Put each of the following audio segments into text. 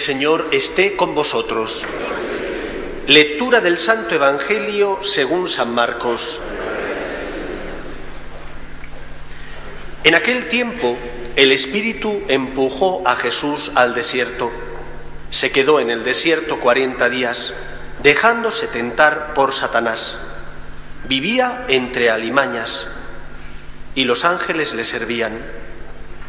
Señor esté con vosotros. Lectura del Santo Evangelio según San Marcos. En aquel tiempo el Espíritu empujó a Jesús al desierto. Se quedó en el desierto cuarenta días, dejándose tentar por Satanás. Vivía entre alimañas y los ángeles le servían.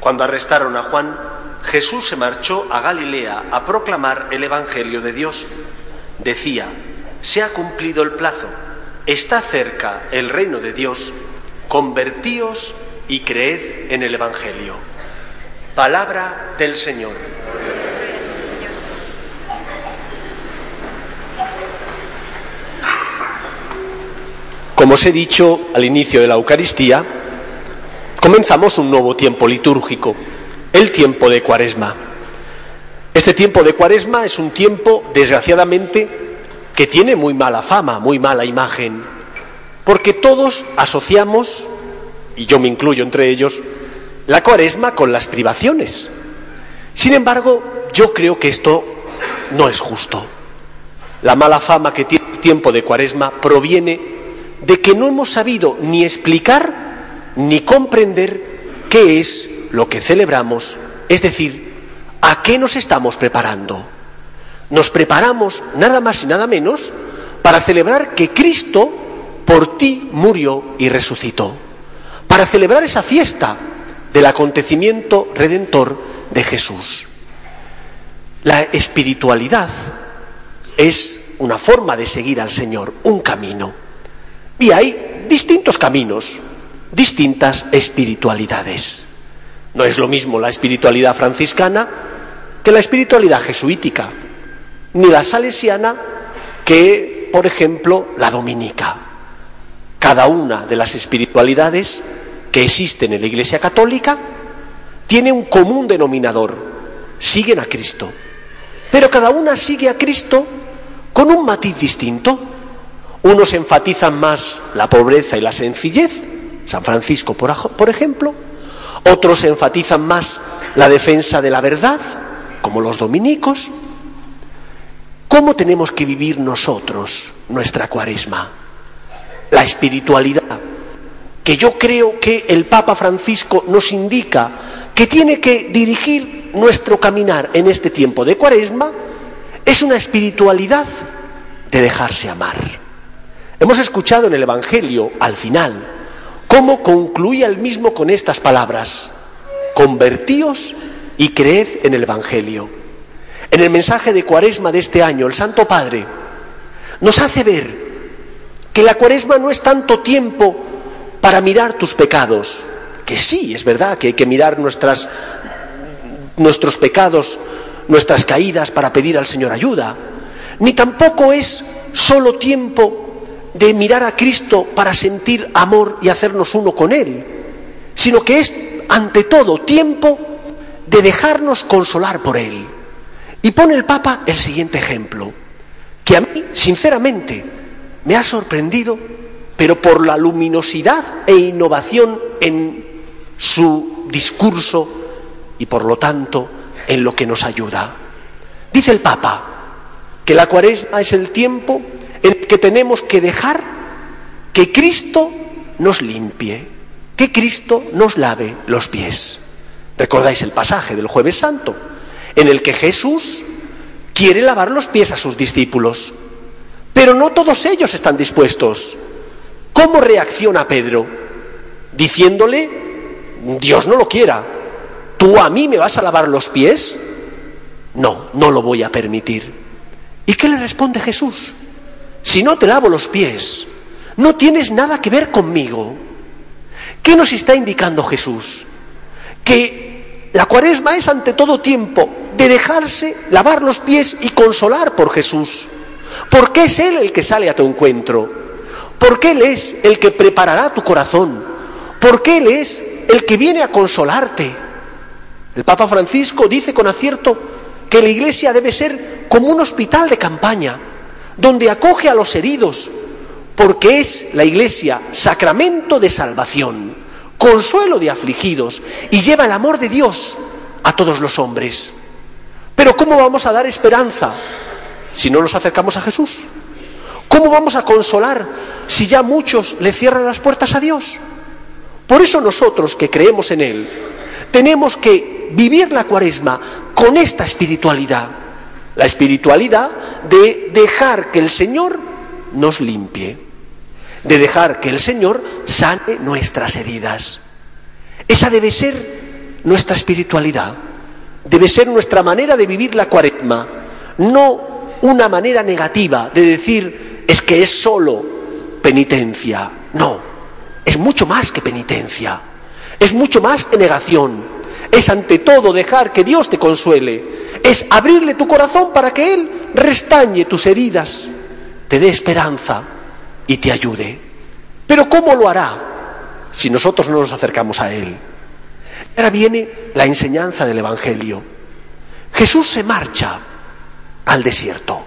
Cuando arrestaron a Juan, Jesús se marchó a Galilea a proclamar el Evangelio de Dios. Decía, se ha cumplido el plazo, está cerca el reino de Dios, convertíos y creed en el Evangelio. Palabra del Señor. Como os he dicho al inicio de la Eucaristía, comenzamos un nuevo tiempo litúrgico el tiempo de Cuaresma. Este tiempo de Cuaresma es un tiempo, desgraciadamente, que tiene muy mala fama, muy mala imagen, porque todos asociamos, y yo me incluyo entre ellos, la Cuaresma con las privaciones. Sin embargo, yo creo que esto no es justo. La mala fama que tiene el tiempo de Cuaresma proviene de que no hemos sabido ni explicar ni comprender qué es lo que celebramos, es decir, ¿a qué nos estamos preparando? Nos preparamos nada más y nada menos para celebrar que Cristo por ti murió y resucitó, para celebrar esa fiesta del acontecimiento redentor de Jesús. La espiritualidad es una forma de seguir al Señor, un camino. Y hay distintos caminos, distintas espiritualidades. No es lo mismo la espiritualidad franciscana que la espiritualidad jesuítica, ni la salesiana que, por ejemplo, la dominica. Cada una de las espiritualidades que existen en la Iglesia Católica tiene un común denominador, siguen a Cristo. Pero cada una sigue a Cristo con un matiz distinto. Unos enfatizan más la pobreza y la sencillez, San Francisco, por, ejemplo, otros enfatizan más la defensa de la verdad, como los dominicos. ¿Cómo tenemos que vivir nosotros nuestra cuaresma? La espiritualidad, que yo creo que el Papa Francisco nos indica que tiene que dirigir nuestro caminar en este tiempo de cuaresma, es una espiritualidad de dejarse amar. Hemos escuchado en el Evangelio, al final, cómo concluía el mismo con estas palabras, convertíos y creed en el Evangelio. En el mensaje de Cuaresma de este año, el Santo Padre nos hace ver que la Cuaresma no es tanto tiempo para mirar tus pecados, que sí, es verdad que hay que mirar nuestras, nuestros pecados, nuestras caídas para pedir al Señor ayuda, ni tampoco es solo tiempo de mirar a Cristo para sentir amor y hacernos uno con Él, sino que es ante todo tiempo de dejarnos consolar por Él. Y pone el Papa el siguiente ejemplo, que a mí, sinceramente, me ha sorprendido, pero por la luminosidad e innovación en su discurso y por lo tanto en lo que nos ayuda. Dice el Papa que la cuaresma es el tiempo que tenemos que dejar que Cristo nos limpie, que Cristo nos lave los pies. ¿Recordáis el pasaje del jueves santo? En el que Jesús quiere lavar los pies a sus discípulos, Pero no todos ellos están dispuestos. ¿Cómo reacciona Pedro? Diciéndole, Dios no lo quiera, ¿tú a mí me vas a lavar los pies? No, no lo voy a permitir. ¿Y qué le responde Jesús? Si no te lavo los pies, no tienes nada que ver conmigo. ¿Qué nos está indicando Jesús? Que la cuaresma es ante todo tiempo de dejarse lavar los pies y consolar por Jesús. Porque es Él el que sale a tu encuentro. Porque Él es el que preparará tu corazón. Porque Él es el que viene a consolarte. El Papa Francisco dice con acierto que la Iglesia debe ser como un hospital de campaña, donde acoge a los heridos, porque es la Iglesia sacramento de salvación, consuelo de afligidos y lleva el amor de Dios a todos los hombres. Pero ¿cómo vamos a dar esperanza si no nos acercamos a Jesús? ¿Cómo vamos a consolar si ya muchos le cierran las puertas a Dios? Por eso nosotros que creemos en Él, tenemos que vivir la cuaresma con esta espiritualidad, la espiritualidad de dejar que el Señor nos limpie, de dejar que el Señor sane nuestras heridas. Esa debe ser nuestra espiritualidad, debe ser nuestra manera de vivir la cuaresma, no una manera negativa de decir es que es solo penitencia, no, es mucho más que penitencia, es mucho más que negación, es ante todo dejar que Dios te consuele, es abrirle tu corazón para que Él restañe tus heridas, te dé esperanza y te ayude. Pero ¿cómo lo hará si nosotros no nos acercamos a Él? Ahora viene la enseñanza del Evangelio. Jesús se marcha al desierto.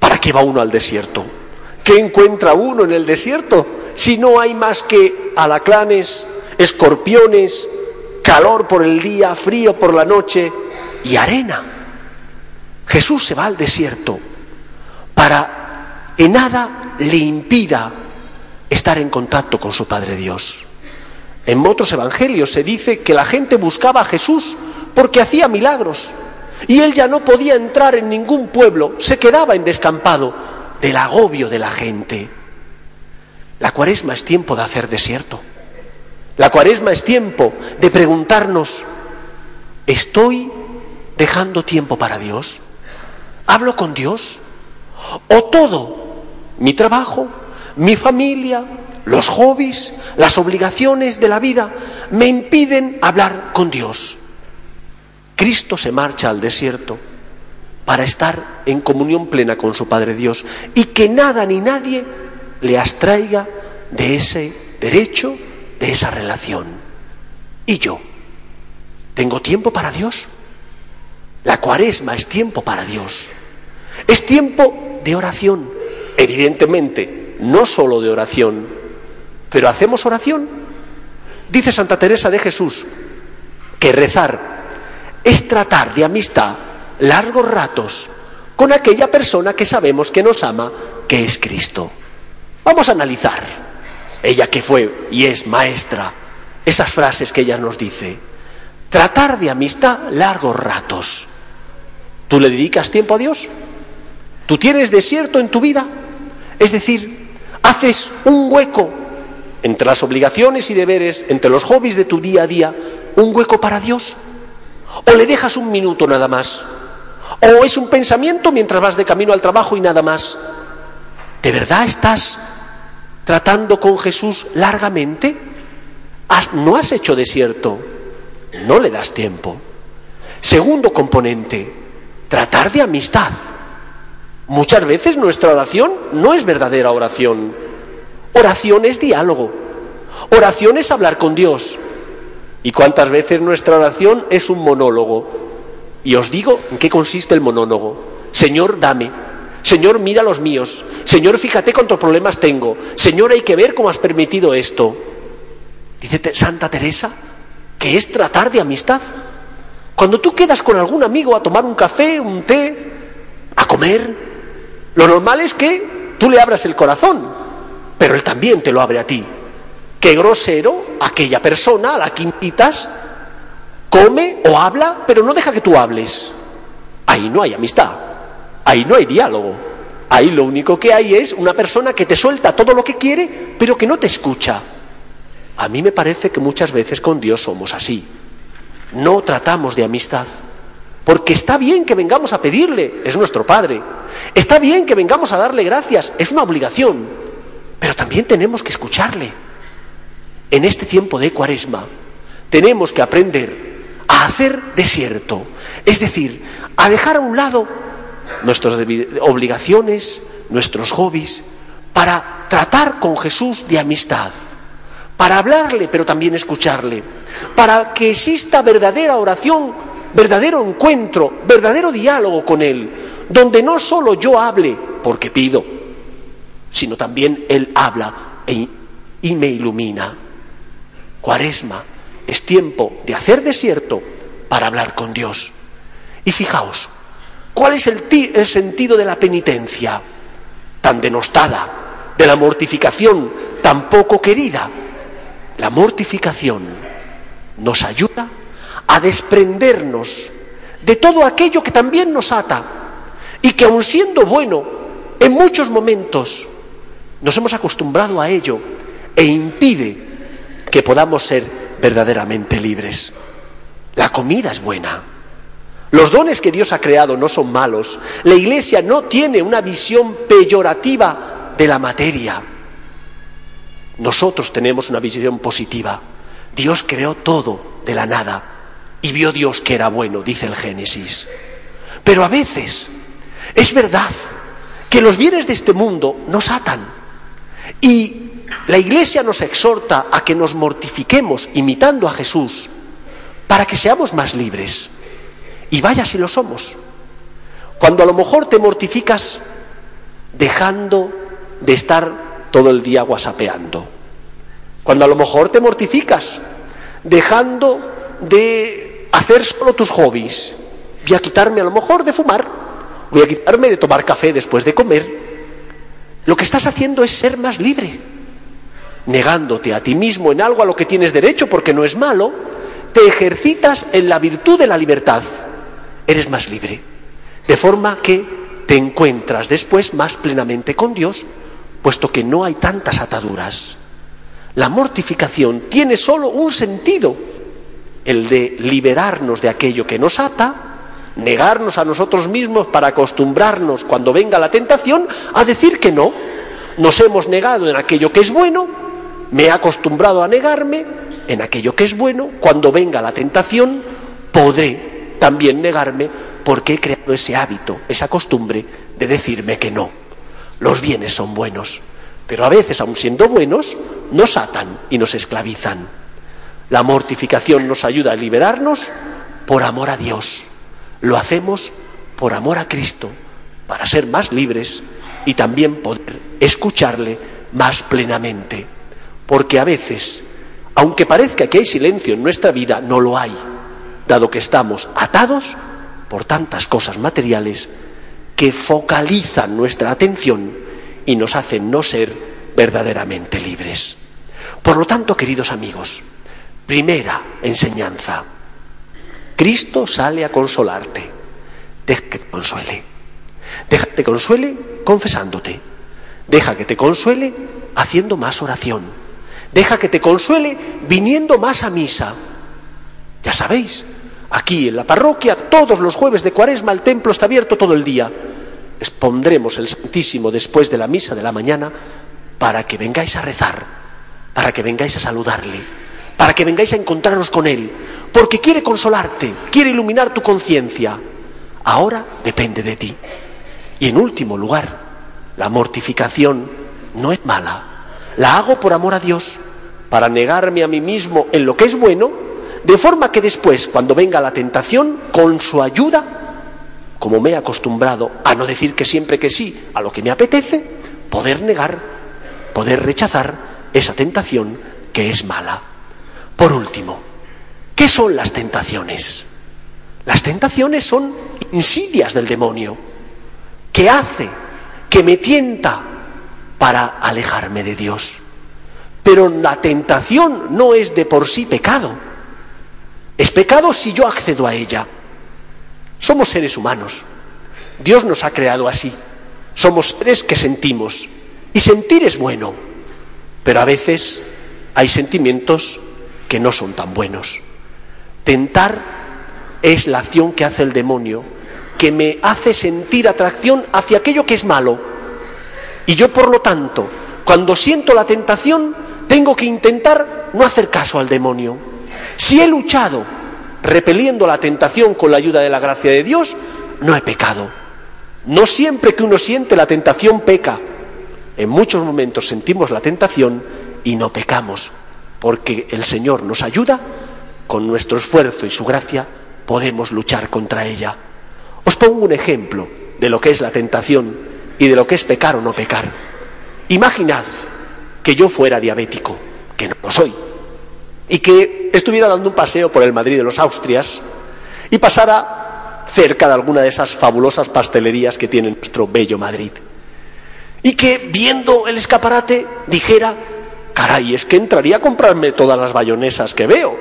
¿Para qué va uno al desierto? ¿Qué encuentra uno en el desierto si no hay más que alacranes, escorpiones, calor por el día, frío por la noche y arena? Jesús se va al desierto para que nada le impida estar en contacto con su Padre Dios. En otros evangelios se dice que la gente buscaba a Jesús porque hacía milagros y él ya no podía entrar en ningún pueblo, se quedaba en descampado del agobio de la gente. La cuaresma es tiempo de hacer desierto. La cuaresma es tiempo de preguntarnos, ¿estoy dejando tiempo para Dios? ¿Hablo con Dios? ¿O todo, mi trabajo, mi familia, los hobbies, las obligaciones de la vida, me impiden hablar con Dios? Cristo se marcha al desierto para estar en comunión plena con su Padre Dios y que nada ni nadie le abstraiga de ese derecho, de esa relación. ¿Y yo? ¿Tengo tiempo para Dios? La cuaresma es tiempo para Dios. Es tiempo de oración. Evidentemente, no solo de oración, pero hacemos oración. Dice Santa Teresa de Jesús que rezar es tratar de amistad largos ratos con aquella persona que sabemos que nos ama, que es Cristo. Vamos a analizar, ella que fue y es maestra, esas frases que ella nos dice. Tratar de amistad largos ratos. ¿Tú le dedicas tiempo a Dios? ¿Tú tienes desierto en tu vida? Es decir, haces un hueco entre las obligaciones y deberes, entre los hobbies de tu día a día, un hueco para Dios. ¿O le dejas un minuto nada más? ¿O es un pensamiento mientras vas de camino al trabajo y nada más? ¿De verdad estás tratando con Jesús largamente? ¿No has hecho desierto? No le das tiempo. Segundo componente, tratar de amistad. Muchas veces nuestra oración no es verdadera oración. Oración es diálogo. Oración es hablar con Dios. ¿Y cuántas veces nuestra oración es un monólogo? Y os digo en qué consiste el monólogo. Señor, dame. Señor, mira los míos. Señor, fíjate cuántos problemas tengo. Señor, hay que ver cómo has permitido esto. Dice Santa Teresa que es tratar de amistad. Cuando tú quedas con algún amigo a tomar un café, un té, a comer, lo normal es que tú le abras el corazón, pero él también te lo abre a ti. Qué grosero aquella persona a la que invitas come o habla, pero no deja que tú hables. Ahí no hay amistad, ahí no hay diálogo. Ahí lo único que hay es una persona que te suelta todo lo que quiere, pero que no te escucha. A mí me parece que muchas veces con Dios somos así. No tratamos de amistad. Porque está bien que vengamos a pedirle, es nuestro Padre. Está bien que vengamos a darle gracias, es una obligación. Pero también tenemos que escucharle. En este tiempo de cuaresma tenemos que aprender a hacer desierto, es decir, a dejar a un lado nuestras obligaciones, nuestros hobbies, para tratar con Jesús de amistad, para hablarle pero también escucharle, para que exista verdadera oración, verdadero encuentro, verdadero diálogo con Él, donde no solo yo hable porque pido, sino también Él habla e y me ilumina. Cuaresma es tiempo de hacer desierto para hablar con Dios. Y fijaos, ¿cuál es el, el sentido de la penitencia tan denostada, de la mortificación tan poco querida? La mortificación nos ayuda a desprendernos de todo aquello que también nos ata y que aun siendo bueno, en muchos momentos nos hemos acostumbrado a ello e impide que podamos ser verdaderamente libres. La comida es buena. Los dones que Dios ha creado no son malos. La Iglesia no tiene una visión peyorativa de la materia. Nosotros tenemos una visión positiva. Dios creó todo de la nada y vio Dios que era bueno, dice el Génesis. Pero a veces es verdad que los bienes de este mundo nos atan y la Iglesia nos exhorta a que nos mortifiquemos imitando a Jesús para que seamos más libres. Y vaya si lo somos. Cuando a lo mejor te mortificas dejando de estar todo el día guasapeando. Cuando a lo mejor te mortificas dejando de hacer solo tus hobbies. Voy a quitarme a lo mejor de fumar, voy a quitarme de tomar café después de comer. Lo que estás haciendo es ser más libre negándote a ti mismo en algo a lo que tienes derecho porque no es malo, te ejercitas en la virtud de la libertad. Eres más libre. De forma que te encuentras después más plenamente con Dios, puesto que no hay tantas ataduras. La mortificación tiene solo un sentido, el de liberarnos de aquello que nos ata, negarnos a nosotros mismos para acostumbrarnos cuando venga la tentación a decir que no. Nos hemos negado en aquello que es bueno me he acostumbrado a negarme en aquello que es bueno. Cuando venga la tentación, podré también negarme porque he creado ese hábito, esa costumbre de decirme que no. Los bienes son buenos, pero a veces, aun siendo buenos, nos atan y nos esclavizan. La mortificación nos ayuda a liberarnos por amor a Dios. Lo hacemos por amor a Cristo, para ser más libres y también poder escucharle más plenamente porque a veces, aunque parezca que hay silencio en nuestra vida, no lo hay, dado que estamos atados por tantas cosas materiales que focalizan nuestra atención y nos hacen no ser verdaderamente libres. Por lo tanto, queridos amigos, primera enseñanza, Cristo sale a consolarte, deja que te consuele, deja que te consuele confesándote, deja que te consuele haciendo más oración Deja que te consuele viniendo más a misa. Ya sabéis, aquí en la parroquia, todos los jueves de cuaresma, el templo está abierto todo el día. Expondremos el Santísimo después de la misa de la mañana para que vengáis a rezar, para que vengáis a saludarle, para que vengáis a encontraros con Él, porque quiere consolarte, quiere iluminar tu conciencia. Ahora depende de ti. Y en último lugar, la mortificación no es mala la hago por amor a Dios, para negarme a mí mismo en lo que es bueno, de forma que después, cuando venga la tentación, con su ayuda, como me he acostumbrado a no decir que siempre que sí a lo que me apetece, poder negar, poder rechazar esa tentación que es mala. Por último, ¿qué son las tentaciones? Las tentaciones son insidias del demonio, que hace, que me tienta, para alejarme de Dios. Pero la tentación no es de por sí pecado. Es pecado si yo accedo a ella. Somos seres humanos. Dios nos ha creado así. Somos seres que sentimos. Y sentir es bueno. Pero a veces hay sentimientos que no son tan buenos. Tentar es la acción que hace el demonio, que me hace sentir atracción hacia aquello que es malo. Y yo, por lo tanto, cuando siento la tentación, tengo que intentar no hacer caso al demonio. Si he luchado repeliendo la tentación con la ayuda de la gracia de Dios, no he pecado. No siempre que uno siente la tentación peca. En muchos momentos sentimos la tentación y no pecamos, porque el Señor nos ayuda, con nuestro esfuerzo y su gracia podemos luchar contra ella. Os pongo un ejemplo de lo que es la tentación y de lo que es pecar o no pecar. Imaginad que yo fuera diabético, que no lo soy, y que estuviera dando un paseo por el Madrid de los Austrias y pasara cerca de alguna de esas fabulosas pastelerías que tiene nuestro bello Madrid. Y que viendo el escaparate dijera, caray, es que entraría a comprarme todas las bayonesas que veo.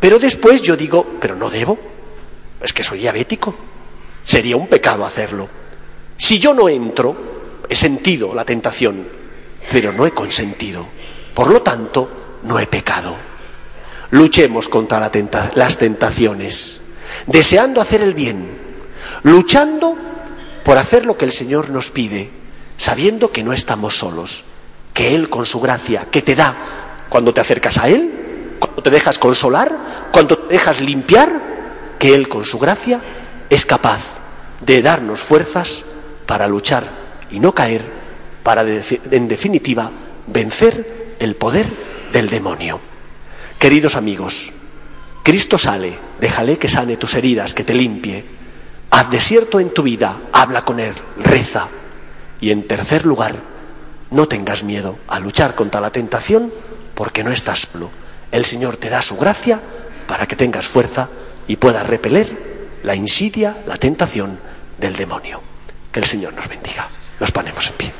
Pero después yo digo, pero no debo, es que soy diabético. Sería un pecado hacerlo. Si yo no entro, he sentido la tentación, pero no he consentido. Por lo tanto, no he pecado. Luchemos contra las tentaciones, deseando hacer el bien, luchando por hacer lo que el Señor nos pide, sabiendo que no estamos solos, que Él con su gracia, que te da cuando te acercas a Él, cuando te dejas consolar, cuando te dejas limpiar, que Él con su gracia es capaz de darnos fuerzas para luchar y no caer, para en definitiva vencer el poder del demonio. Queridos amigos, Cristo sale, déjale que sane tus heridas, que te limpie. Haz desierto en tu vida, habla con Él, reza. Y en tercer lugar, no tengas miedo a luchar contra la tentación porque no estás solo. El Señor te da su gracia para que tengas fuerza y puedas repeler la insidia, la tentación del demonio. Que el Señor nos bendiga. Nos ponemos en pie.